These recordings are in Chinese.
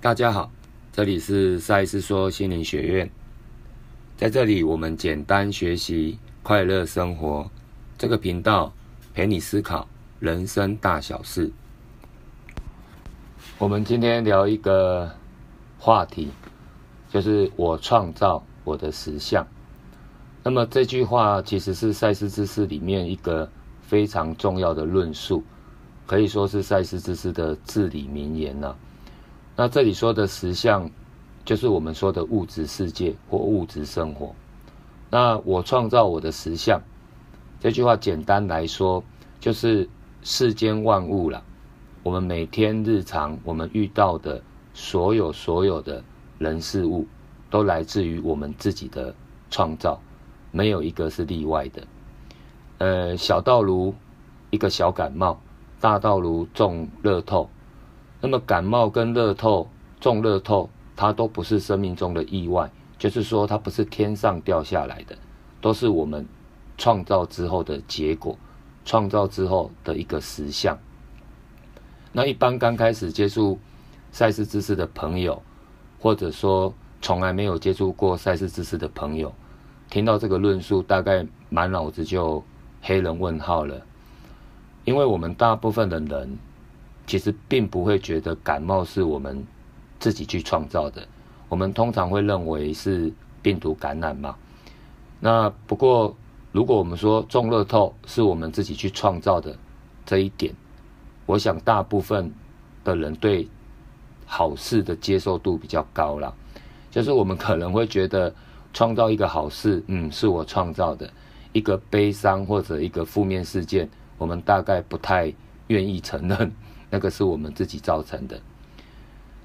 大家好，这里是赛斯说心灵学院，在这里我们简单学习，快乐生活。这个频道陪你思考人生大小事。我们今天聊一个话题，就是我创造我的实相。那么这句话其实是赛斯知识里面一个非常重要的论述，可以说是赛斯知识的至理名言呐。那这里说的实相，就是我们说的物质世界或物质生活。那我创造我的实相，这句话简单来说，就是世间万物了。我们每天日常我们遇到的所有所有的人事物，都来自于我们自己的创造，没有一个是例外的。呃，小到如一个小感冒，大到如中乐透。那么感冒跟热透、中热透，它都不是生命中的意外，就是说它不是天上掉下来的，都是我们创造之后的结果，创造之后的一个实相。那一般刚开始接触赛事知识的朋友，或者说从来没有接触过赛事知识的朋友，听到这个论述，大概满脑子就黑人问号了，因为我们大部分的人。其实并不会觉得感冒是我们自己去创造的，我们通常会认为是病毒感染嘛。那不过，如果我们说中乐透是我们自己去创造的这一点，我想大部分的人对好事的接受度比较高了。就是我们可能会觉得创造一个好事，嗯，是我创造的；一个悲伤或者一个负面事件，我们大概不太愿意承认。那个是我们自己造成的，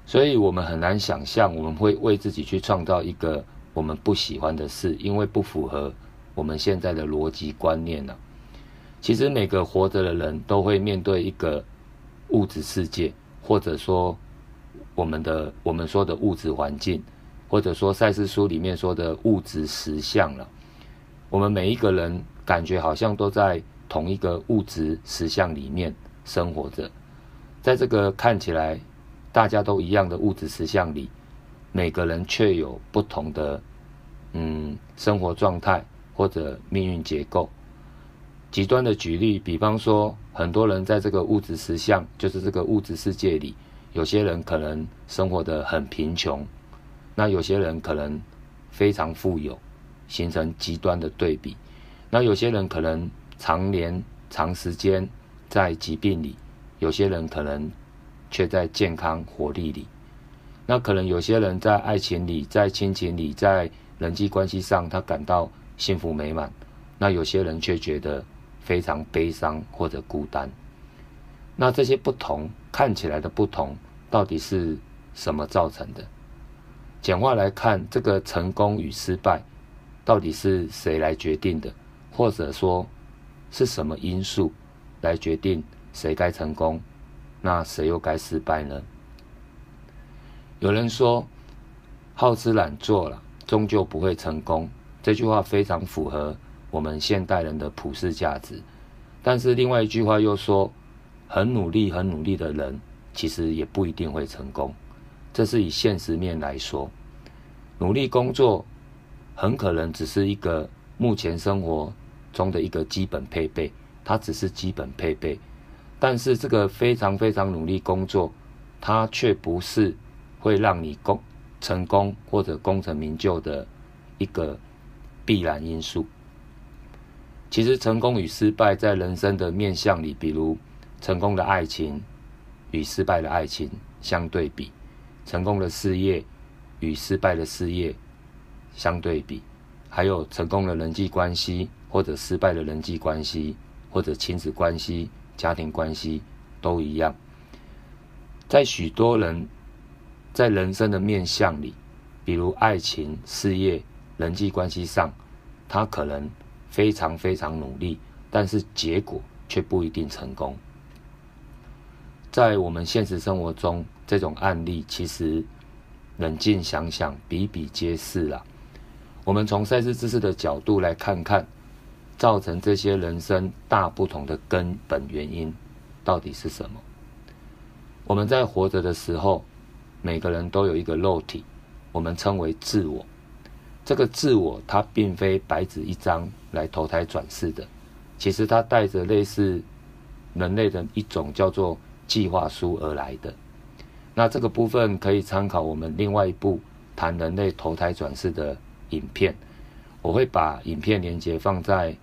所以我们很难想象我们会为自己去创造一个我们不喜欢的事，因为不符合我们现在的逻辑观念呢。其实每个活着的人都会面对一个物质世界，或者说我们的我们说的物质环境，或者说赛事书里面说的物质实相了。我们每一个人感觉好像都在同一个物质实相里面生活着。在这个看起来大家都一样的物质实相里，每个人却有不同的嗯生活状态或者命运结构。极端的举例，比方说，很多人在这个物质实相，就是这个物质世界里，有些人可能生活的很贫穷，那有些人可能非常富有，形成极端的对比。那有些人可能常年长时间在疾病里。有些人可能却在健康活力里，那可能有些人在爱情里、在亲情里、在人际关系上，他感到幸福美满；那有些人却觉得非常悲伤或者孤单。那这些不同看起来的不同，到底是什么造成的？简化来看，这个成功与失败，到底是谁来决定的？或者说，是什么因素来决定？谁该成功，那谁又该失败呢？有人说，好吃懒做了，终究不会成功。这句话非常符合我们现代人的普世价值。但是另外一句话又说，很努力、很努力的人，其实也不一定会成功。这是以现实面来说，努力工作很可能只是一个目前生活中的一个基本配备，它只是基本配备。但是这个非常非常努力工作，它却不是会让你功成功或者功成名就的一个必然因素。其实成功与失败在人生的面相里，比如成功的爱情与失败的爱情相对比，成功的事业与失败的事业相对比，还有成功的人际关系或者失败的人际关系或者亲子关系。家庭关系都一样，在许多人在人生的面相里，比如爱情、事业、人际关系上，他可能非常非常努力，但是结果却不一定成功。在我们现实生活中，这种案例其实冷静想想，比比皆是啦。我们从赛事知识的角度来看看。造成这些人生大不同的根本原因到底是什么？我们在活着的时候，每个人都有一个肉体，我们称为自我。这个自我，它并非白纸一张来投胎转世的，其实它带着类似人类的一种叫做计划书而来的。那这个部分可以参考我们另外一部谈人类投胎转世的影片，我会把影片连接放在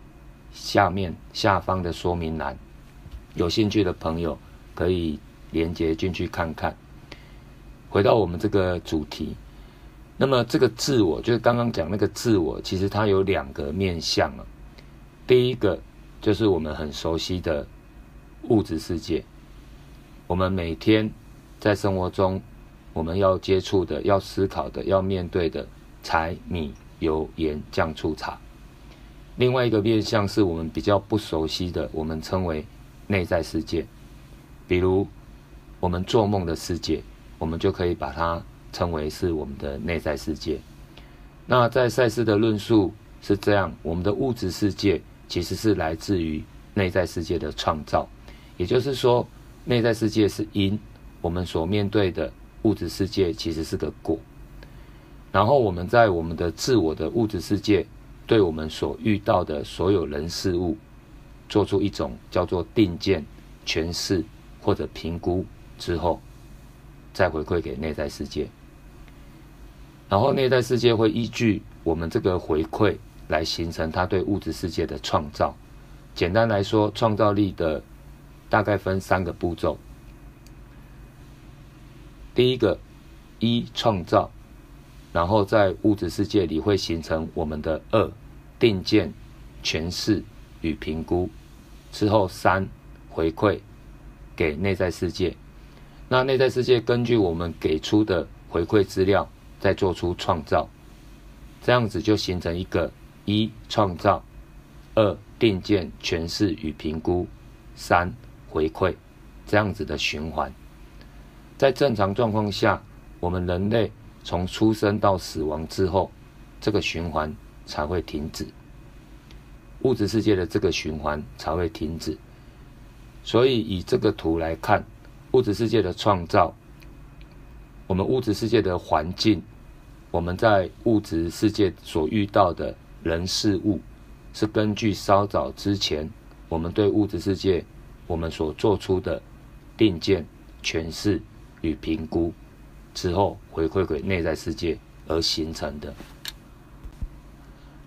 下面下方的说明栏，有兴趣的朋友可以连接进去看看。回到我们这个主题，那么这个自我就是刚刚讲那个自我，其实它有两个面向啊。第一个就是我们很熟悉的物质世界，我们每天。在生活中，我们要接触的、要思考的、要面对的柴米油盐酱醋茶。另外一个面向是我们比较不熟悉的，我们称为内在世界。比如我们做梦的世界，我们就可以把它称为是我们的内在世界。那在赛斯的论述是这样：我们的物质世界其实是来自于内在世界的创造，也就是说，内在世界是因。我们所面对的物质世界其实是个果，然后我们在我们的自我的物质世界，对我们所遇到的所有人事物，做出一种叫做定见、诠释或者评估之后，再回馈给内在世界，然后内在世界会依据我们这个回馈来形成它对物质世界的创造。简单来说，创造力的大概分三个步骤。第一个，一创造，然后在物质世界里会形成我们的二定见、诠释与评估，之后三回馈给内在世界。那内在世界根据我们给出的回馈资料，再做出创造，这样子就形成一个一创造、二定见、诠释与评估、三回馈这样子的循环。在正常状况下，我们人类从出生到死亡之后，这个循环才会停止，物质世界的这个循环才会停止。所以以这个图来看，物质世界的创造，我们物质世界的环境，我们在物质世界所遇到的人事物，是根据稍早之前我们对物质世界我们所做出的定见诠释。与评估之后回馈给内在世界而形成的，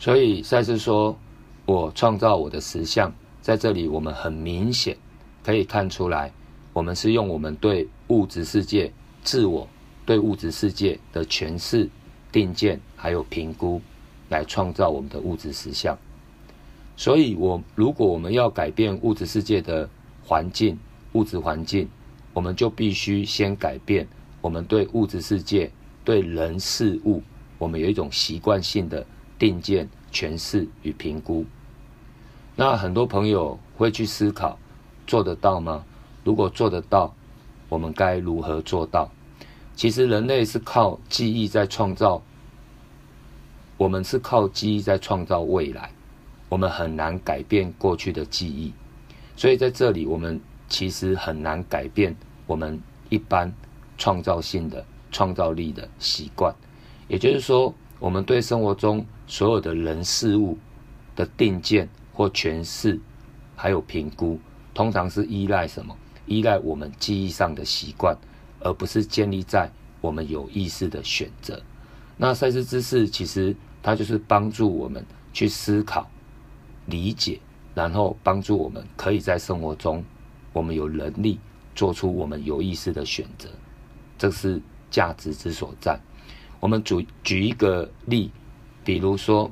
所以赛斯说：“我创造我的实相。”在这里，我们很明显可以看出来，我们是用我们对物质世界、自我对物质世界的诠释、定见还有评估，来创造我们的物质实相。所以，我如果我们要改变物质世界的环境、物质环境，我们就必须先改变我们对物质世界、对人事物，我们有一种习惯性的定见、诠释与评估。那很多朋友会去思考，做得到吗？如果做得到，我们该如何做到？其实人类是靠记忆在创造，我们是靠记忆在创造未来，我们很难改变过去的记忆，所以在这里我们。其实很难改变我们一般创造性的创造力的习惯，也就是说，我们对生活中所有的人事物的定见或诠释，还有评估，通常是依赖什么？依赖我们记忆上的习惯，而不是建立在我们有意识的选择。那赛斯知识其实它就是帮助我们去思考、理解，然后帮助我们可以在生活中。我们有能力做出我们有意识的选择，这是价值之所在。我们举举一个例，比如说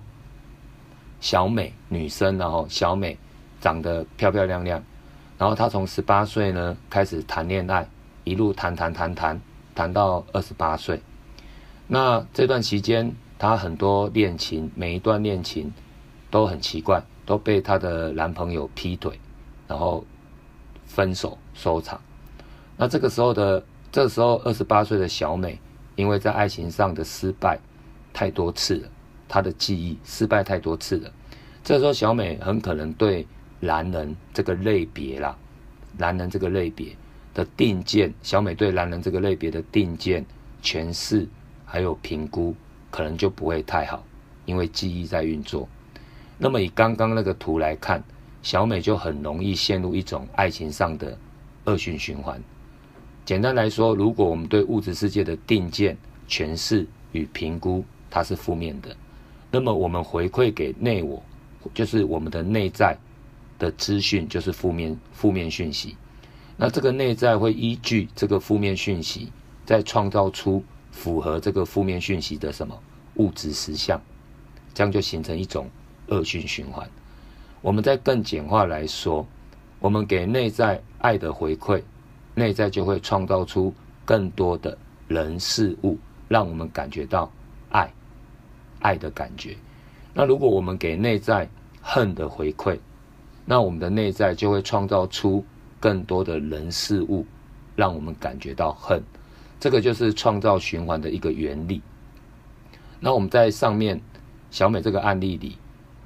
小美女生，然后小美长得漂漂亮亮，然后她从十八岁呢开始谈恋爱，一路谈谈谈谈谈到二十八岁。那这段期间，她很多恋情，每一段恋情都很奇怪，都被她的男朋友劈腿，然后。分手收场，那这个时候的这时候二十八岁的小美，因为在爱情上的失败太多次了，她的记忆失败太多次了。这时候小美很可能对男人这个类别啦，男人这个类别的定见，小美对男人这个类别的定见、诠释还有评估，可能就不会太好，因为记忆在运作。那么以刚刚那个图来看，小美就很容易陷入一种爱情上的恶性循环。简单来说，如果我们对物质世界的定见、诠释与评估它是负面的，那么我们回馈给内我，就是我们的内在的资讯，就是负面负面讯息。那这个内在会依据这个负面讯息，再创造出符合这个负面讯息的什么物质实相，这样就形成一种恶性循环。我们再更简化来说，我们给内在爱的回馈。内在就会创造出更多的人事物，让我们感觉到爱，爱的感觉。那如果我们给内在恨的回馈，那我们的内在就会创造出更多的人事物，让我们感觉到恨。这个就是创造循环的一个原理。那我们在上面小美这个案例里，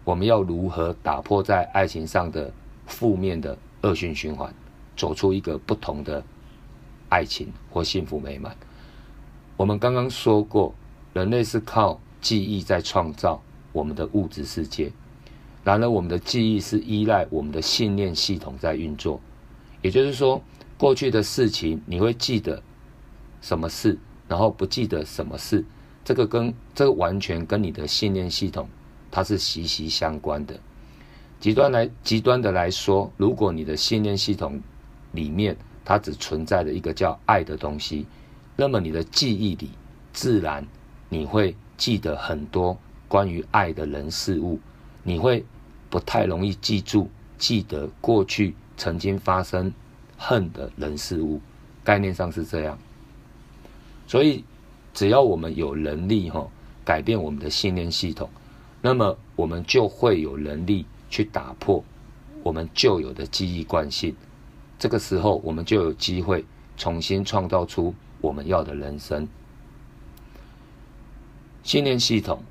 我们要如何打破在爱情上的负面的恶性循环？走出一个不同的爱情或幸福美满。我们刚刚说过，人类是靠记忆在创造我们的物质世界。然而，我们的记忆是依赖我们的信念系统在运作。也就是说，过去的事情你会记得什么事，然后不记得什么事。这个跟这个完全跟你的信念系统它是息息相关的。极端来极端的来说，如果你的信念系统里面，它只存在着一个叫爱的东西，那么你的记忆里，自然你会记得很多关于爱的人事物，你会不太容易记住记得过去曾经发生恨的人事物，概念上是这样。所以，只要我们有能力哈改变我们的信念系统，那么我们就会有能力去打破我们旧有的记忆惯性。这个时候，我们就有机会重新创造出我们要的人生。信念系统，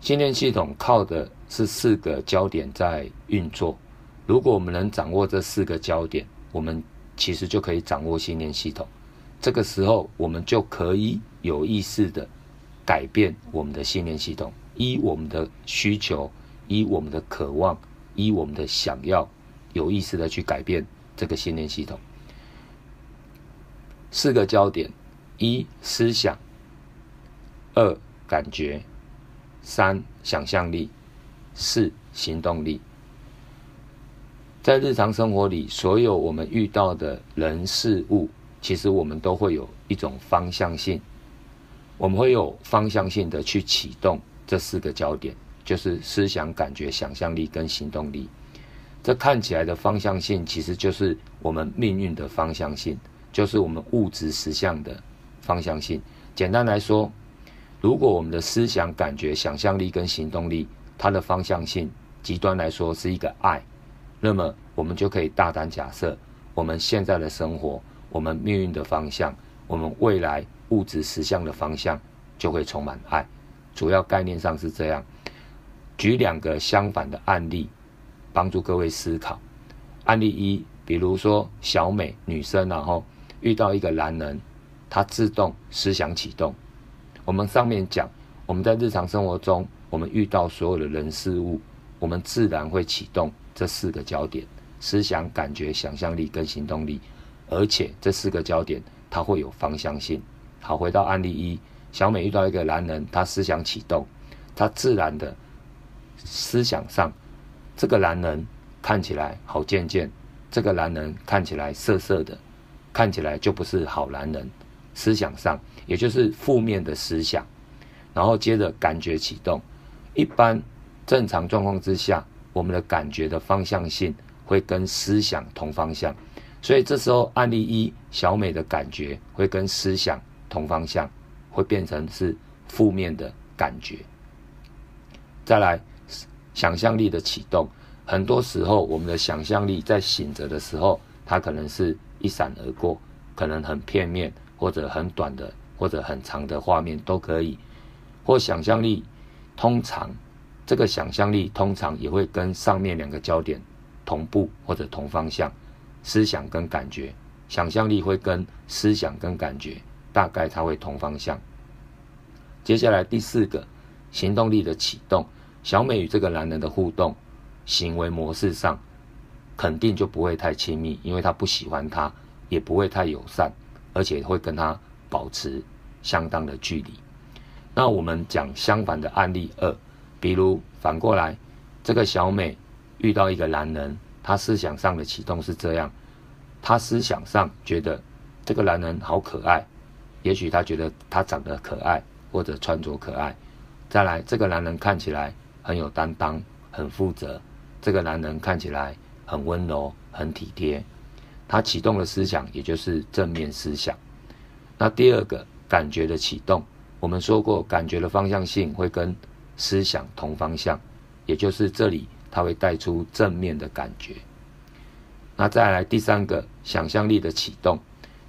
信念系统靠的是四个焦点在运作。如果我们能掌握这四个焦点，我们其实就可以掌握信念系统。这个时候，我们就可以有意识的改变我们的信念系统，依我们的需求，依我们的渴望，依我们的想要，有意识的去改变。这个信念系统，四个焦点：一、思想；二、感觉；三、想象力；四、行动力。在日常生活里，所有我们遇到的人事物，其实我们都会有一种方向性，我们会有方向性的去启动这四个焦点，就是思想、感觉、想象力跟行动力。这看起来的方向性，其实就是我们命运的方向性，就是我们物质实相的方向性。简单来说，如果我们的思想、感觉、想象力跟行动力，它的方向性极端来说是一个爱，那么我们就可以大胆假设，我们现在的生活，我们命运的方向，我们未来物质实相的方向，就会充满爱。主要概念上是这样。举两个相反的案例。帮助各位思考。案例一，比如说小美女生，然后遇到一个男人，他自动思想启动。我们上面讲，我们在日常生活中，我们遇到所有的人事物，我们自然会启动这四个焦点：思想、感觉、想象力跟行动力。而且这四个焦点，它会有方向性。好，回到案例一，小美遇到一个男人，他思想启动，他自然的思想上。这个男人看起来好贱贱，这个男人看起来色色的，看起来就不是好男人。思想上，也就是负面的思想，然后接着感觉启动。一般正常状况之下，我们的感觉的方向性会跟思想同方向，所以这时候案例一小美的感觉会跟思想同方向，会变成是负面的感觉。再来。想象力的启动，很多时候我们的想象力在醒着的时候，它可能是一闪而过，可能很片面，或者很短的，或者很长的画面都可以。或想象力通常，这个想象力通常也会跟上面两个焦点同步或者同方向，思想跟感觉，想象力会跟思想跟感觉大概它会同方向。接下来第四个行动力的启动，小美与这个男人的互动行为模式上，肯定就不会太亲密，因为他不喜欢他，也不会太友善，而且会跟他保持相当的距离。那我们讲相反的案例二，比如反过来，这个小美遇到一个男人，她思想上的启动是这样，她思想上觉得这个男人好可爱，也许她觉得他长得可爱。或者穿着可爱，再来，这个男人看起来很有担当，很负责。这个男人看起来很温柔，很体贴。他启动了思想，也就是正面思想。那第二个感觉的启动，我们说过，感觉的方向性会跟思想同方向，也就是这里他会带出正面的感觉。那再来第三个想象力的启动，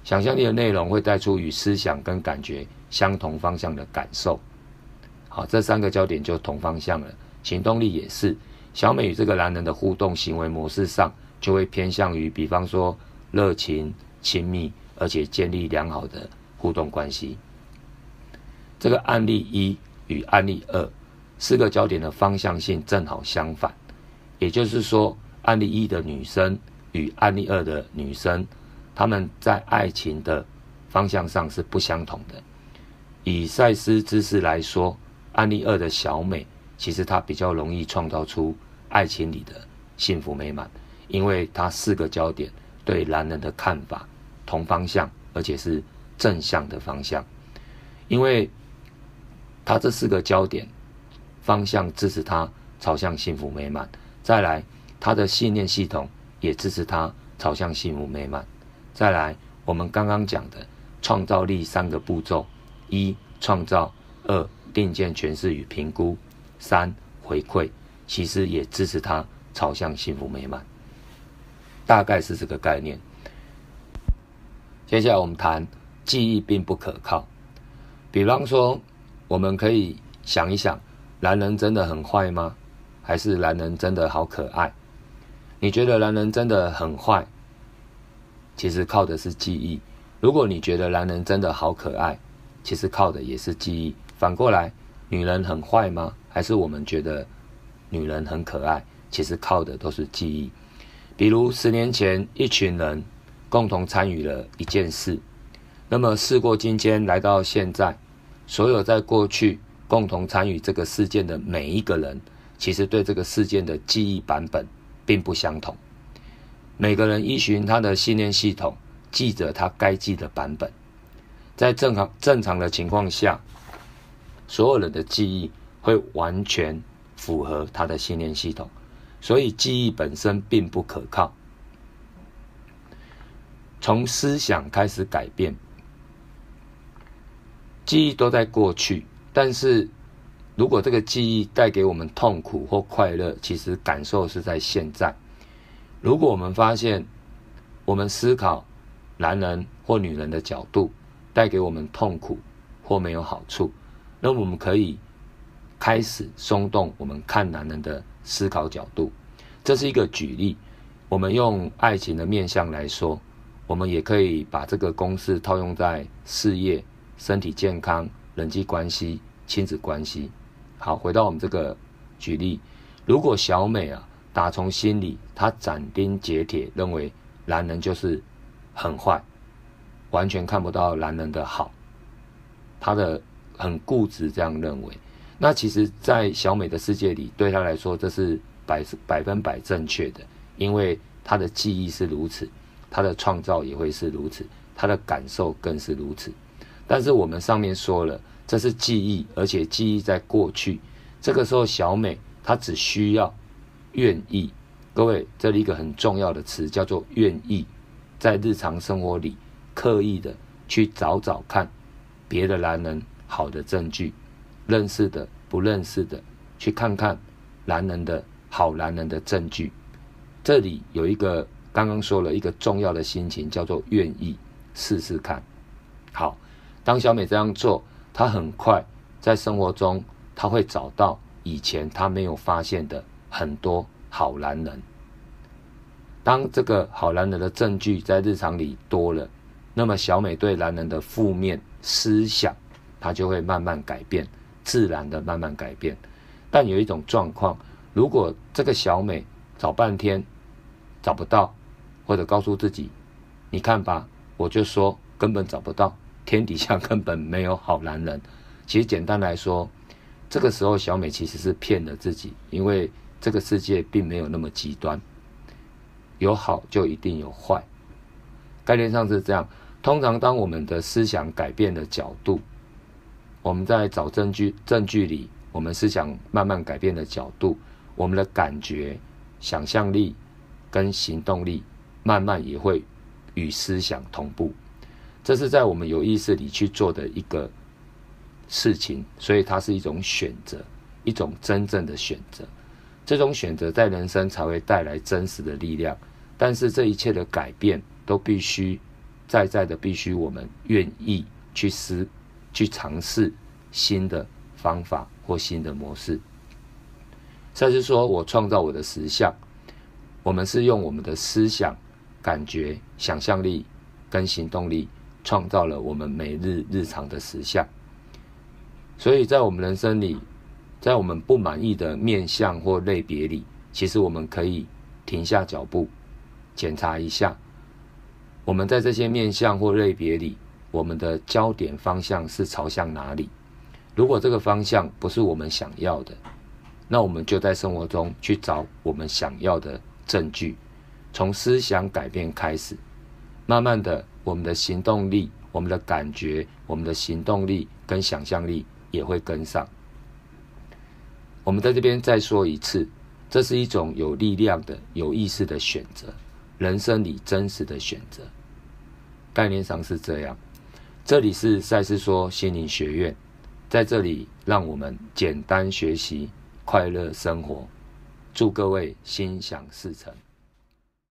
想象力的内容会带出与思想跟感觉。相同方向的感受，好，这三个焦点就同方向了。行动力也是，小美与这个男人的互动行为模式上，就会偏向于，比方说热情、亲密，而且建立良好的互动关系。这个案例一与案例二四个焦点的方向性正好相反，也就是说，案例一的女生与案例二的女生，他们在爱情的方向上是不相同的。以赛斯知识来说，案例二的小美，其实他比较容易创造出爱情里的幸福美满，因为他四个焦点对男人的看法同方向，而且是正向的方向，因为他这四个焦点方向支持他朝向幸福美满。再来，他的信念系统也支持他朝向幸福美满。再来，我们刚刚讲的创造力三个步骤。一创造，二定见诠释与评估，三回馈，其实也支持他朝向幸福美满，大概是这个概念。接下来我们谈记忆并不可靠，比方说，我们可以想一想，男人真的很坏吗？还是男人真的好可爱？你觉得男人真的很坏？其实靠的是记忆。如果你觉得男人真的好可爱，其实靠的也是记忆。反过来，女人很坏吗？还是我们觉得女人很可爱？其实靠的都是记忆。比如十年前，一群人共同参与了一件事，那么事过境迁，来到现在，所有在过去共同参与这个事件的每一个人，其实对这个事件的记忆版本并不相同。每个人依循他的信念系统，记着他该记的版本。在正常正常的情况下，所有人的记忆会完全符合他的信念系统，所以记忆本身并不可靠。从思想开始改变，记忆都在过去，但是如果这个记忆带给我们痛苦或快乐，其实感受是在现在。如果我们发现，我们思考男人或女人的角度。带给我们痛苦或没有好处，那我们可以开始松动我们看男人的思考角度。这是一个举例。我们用爱情的面相来说，我们也可以把这个公式套用在事业、身体健康、人际关系、亲子关系。好，回到我们这个举例，如果小美啊，打从心里她斩钉截铁认为男人就是很坏。完全看不到男人的好，她的很固执这样认为。那其实，在小美的世界里，对她来说这是百百分百正确的，因为她的记忆是如此，她的创造也会是如此，她的感受更是如此。但是我们上面说了，这是记忆，而且记忆在过去。这个时候，小美她只需要愿意。各位，这里一个很重要的词叫做愿意，在日常生活里。刻意的去找找看别的男人好的证据，认识的不认识的，去看看男人的好男人的证据。这里有一个刚刚说了一个重要的心情，叫做愿意试试看。好，当小美这样做，她很快在生活中，她会找到以前她没有发现的很多好男人。当这个好男人的证据在日常里多了。那么，小美对男人的负面思想，她就会慢慢改变，自然的慢慢改变。但有一种状况，如果这个小美找半天找不到，或者告诉自己，你看吧，我就说根本找不到，天底下根本没有好男人。其实简单来说，这个时候小美其实是骗了自己，因为这个世界并没有那么极端，有好就一定有坏。概念上是这样。通常当我们的思想改变了角度，我们在找证据证据里，我们思想慢慢改变的角度，我们的感觉、想象力跟行动力慢慢也会与思想同步。这是在我们有意识里去做的一个事情，所以它是一种选择，一种真正的选择。这种选择在人生才会带来真实的力量。但是这一切的改变都必须。在在的，必须我们愿意去思、去尝试新的方法或新的模式。再是说，我创造我的实相，我们是用我们的思想、感觉、想象力跟行动力，创造了我们每日日常的实相。所以在我们人生里，在我们不满意的面相或类别里，其实我们可以停下脚步，检查一下。我们在这些面相或类别里，我们的焦点方向是朝向哪里？如果这个方向不是我们想要的，那我们就在生活中去找我们想要的证据，从思想改变开始，慢慢的，我们的行动力、我们的感觉、我们的行动力跟想象力也会跟上。我们在这边再说一次，这是一种有力量的、有意识的选择，人生里真实的选择。概念上是这样，这里是赛斯说心灵学院，在这里让我们简单学习，快乐生活，祝各位心想事成。